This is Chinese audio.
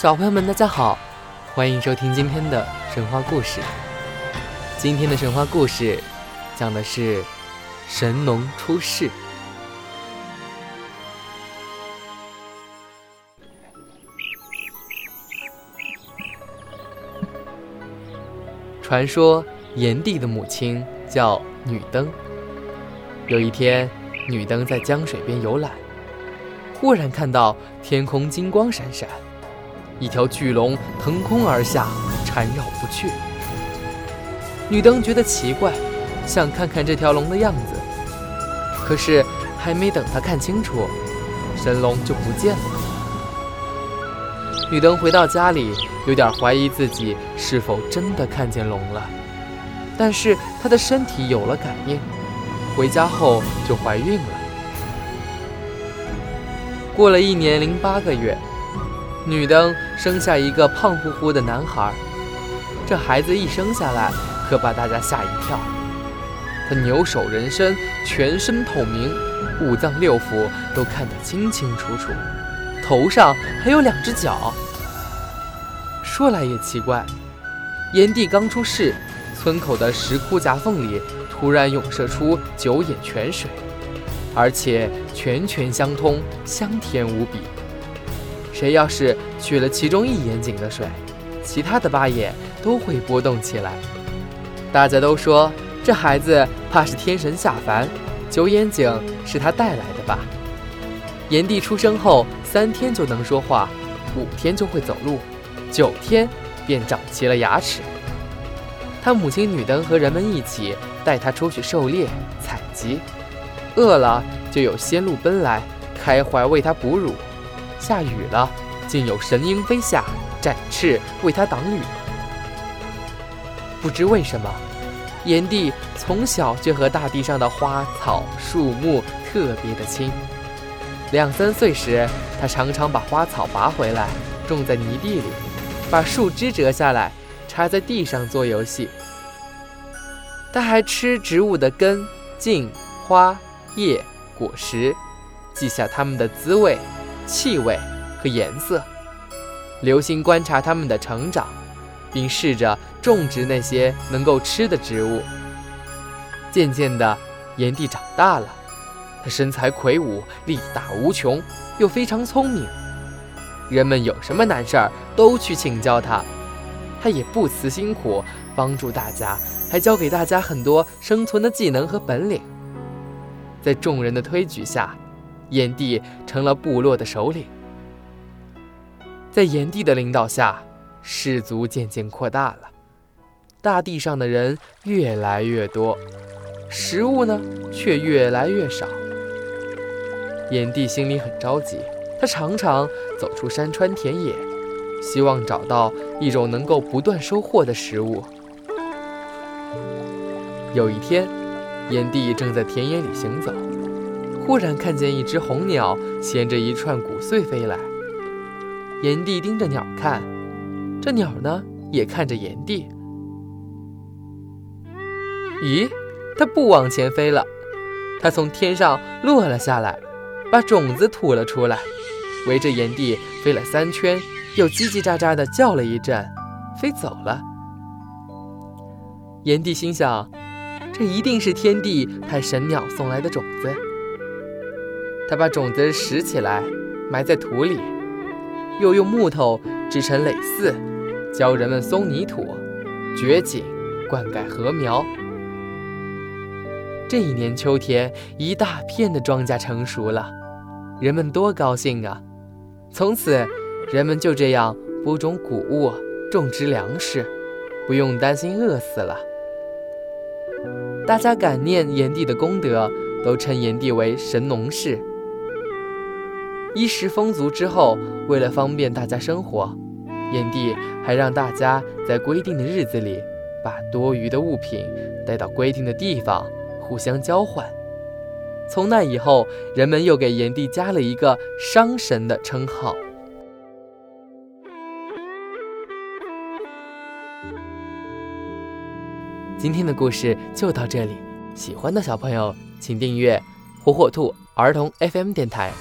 小朋友们，大家好，欢迎收听今天的神话故事。今天的神话故事讲的是神农出世。传说炎帝的母亲叫女登。有一天，女登在江水边游览，忽然看到天空金光闪闪，一条巨龙腾空而下，缠绕不去。女登觉得奇怪，想看看这条龙的样子，可是还没等她看清楚，神龙就不见了。女登回到家里，有点怀疑自己是否真的看见龙了，但是她的身体有了感应。回家后就怀孕了。过了一年零八个月，女登生下一个胖乎乎的男孩。这孩子一生下来，可把大家吓一跳。他牛首人身，全身透明，五脏六腑都看得清清楚楚，头上还有两只角。说来也奇怪，炎帝刚出世，村口的石窟夹缝里。突然涌射出九眼泉水，而且泉泉相通，香甜无比。谁要是取了其中一眼井的水，其他的八眼都会波动起来。大家都说这孩子怕是天神下凡，九眼井是他带来的吧？炎帝出生后三天就能说话，五天就会走路，九天便长齐了牙齿。他母亲女登和人们一起带他出去狩猎采集，饿了就有仙鹿奔来，开怀为他哺乳；下雨了，竟有神鹰飞下，展翅为他挡雨。不知为什么，炎帝从小就和大地上的花草树木特别的亲。两三岁时，他常常把花草拔回来，种在泥地里，把树枝折下来。插在地上做游戏，他还吃植物的根、茎、花、叶、果实，记下它们的滋味、气味和颜色，留心观察它们的成长，并试着种植那些能够吃的植物。渐渐的，炎帝长大了，他身材魁梧，力大无穷，又非常聪明，人们有什么难事儿都去请教他。他也不辞辛苦帮助大家，还教给大家很多生存的技能和本领。在众人的推举下，炎帝成了部落的首领。在炎帝的领导下，氏族渐渐扩大了，大地上的人越来越多，食物呢却越来越少。炎帝心里很着急，他常常走出山川田野。希望找到一种能够不断收获的食物。有一天，炎帝正在田野里行走，忽然看见一只红鸟衔着一串谷穗飞来。炎帝盯着鸟看，这鸟呢也看着炎帝。咦，它不往前飞了，它从天上落了下来，把种子吐了出来，围着炎帝飞了三圈。又叽叽喳喳地叫了一阵，飞走了。炎帝心想，这一定是天帝派神鸟送来的种子。他把种子拾起来，埋在土里，又用木头制成耒耜，教人们松泥土、掘井、灌溉禾苗。这一年秋天，一大片的庄稼成熟了，人们多高兴啊！从此。人们就这样播种谷物、种植粮食，不用担心饿死了。大家感念炎帝的功德，都称炎帝为神农氏。衣食丰足之后，为了方便大家生活，炎帝还让大家在规定的日子里把多余的物品带到规定的地方，互相交换。从那以后，人们又给炎帝加了一个商神的称号。今天的故事就到这里，喜欢的小朋友请订阅火火兔儿童 FM 电台。